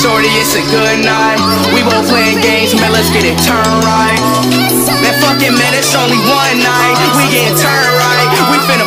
Shorty, it's a good night. We both playing games, man, let's get it turned right. Man, fuck it, man, it's only one night. We getting turned right. We finna